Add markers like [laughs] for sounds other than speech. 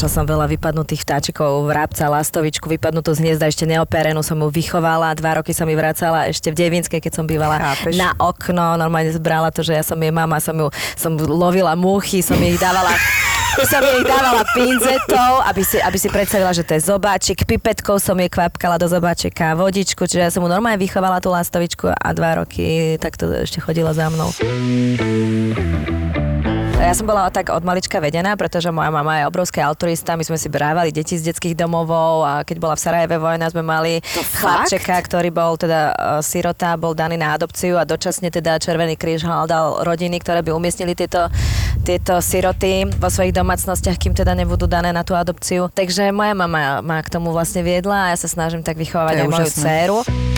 Našla som veľa vypadnutých vtáčikov, vrabca, lastovičku, vypadnutú z hniezda, ešte neoperenú som ju vychovala, dva roky som ju vracala ešte v Devinske, keď som bývala Chápeš. na okno, normálne zbrala to, že ja som jej mama, som ju, som lovila muchy, som jej dávala [laughs] som jej dávala pinzetou, aby si, aby si predstavila, že to je zobáčik. Pipetkou som jej kvapkala do zobáčika vodičku, čiže ja som mu normálne vychovala tú lastovičku a dva roky takto ešte chodila za mnou. Ja som bola tak od malička vedená, pretože moja mama je obrovská altruista, my sme si brávali deti z detských domovov a keď bola v Sarajeve vojna, sme mali chlapčeka, ktorý bol teda e, sirota, bol daný na adopciu a dočasne teda Červený kríž hľadal rodiny, ktoré by umiestnili tieto, tieto siroty vo svojich domácnostiach, kým teda nebudú dané na tú adopciu. Takže moja mama ma k tomu vlastne viedla a ja sa snažím tak To vychovávať je aj moju úžasné. dceru.